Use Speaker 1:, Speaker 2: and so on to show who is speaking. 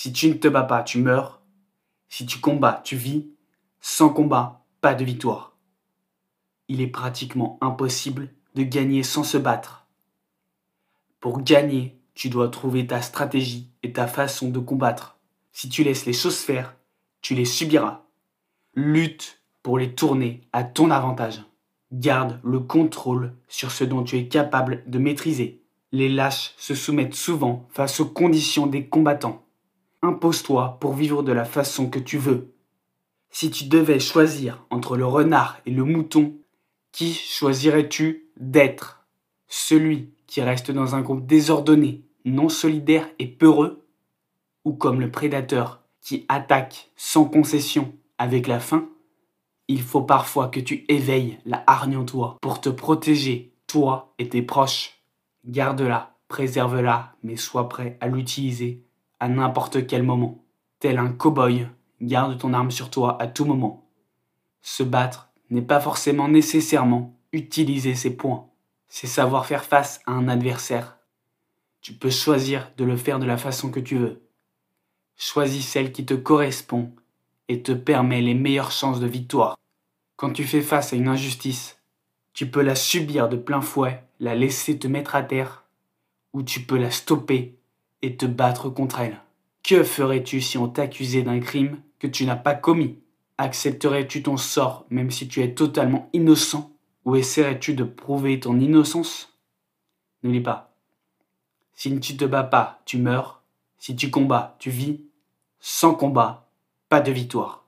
Speaker 1: Si tu ne te bats pas, tu meurs. Si tu combats, tu vis. Sans combat, pas de victoire. Il est pratiquement impossible de gagner sans se battre. Pour gagner, tu dois trouver ta stratégie et ta façon de combattre. Si tu laisses les choses faire, tu les subiras. Lutte pour les tourner à ton avantage. Garde le contrôle sur ce dont tu es capable de maîtriser. Les lâches se soumettent souvent face aux conditions des combattants. Impose-toi pour vivre de la façon que tu veux. Si tu devais choisir entre le renard et le mouton, qui choisirais-tu d'être? Celui qui reste dans un groupe désordonné, non solidaire et peureux? Ou comme le prédateur qui attaque sans concession avec la faim? Il faut parfois que tu éveilles la hargne en toi pour te protéger, toi et tes proches. Garde-la, préserve-la, mais sois prêt à l'utiliser à n'importe quel moment. Tel un cow-boy, garde ton arme sur toi à tout moment. Se battre n'est pas forcément nécessairement utiliser ses points, c'est savoir faire face à un adversaire. Tu peux choisir de le faire de la façon que tu veux. Choisis celle qui te correspond et te permet les meilleures chances de victoire. Quand tu fais face à une injustice, tu peux la subir de plein fouet, la laisser te mettre à terre, ou tu peux la stopper et te battre contre elle. Que ferais-tu si on t'accusait d'un crime que tu n'as pas commis? Accepterais-tu ton sort même si tu es totalement innocent? Ou essaierais-tu de prouver ton innocence? N'oublie pas, si tu te bats pas, tu meurs. Si tu combats, tu vis. Sans combat, pas de victoire.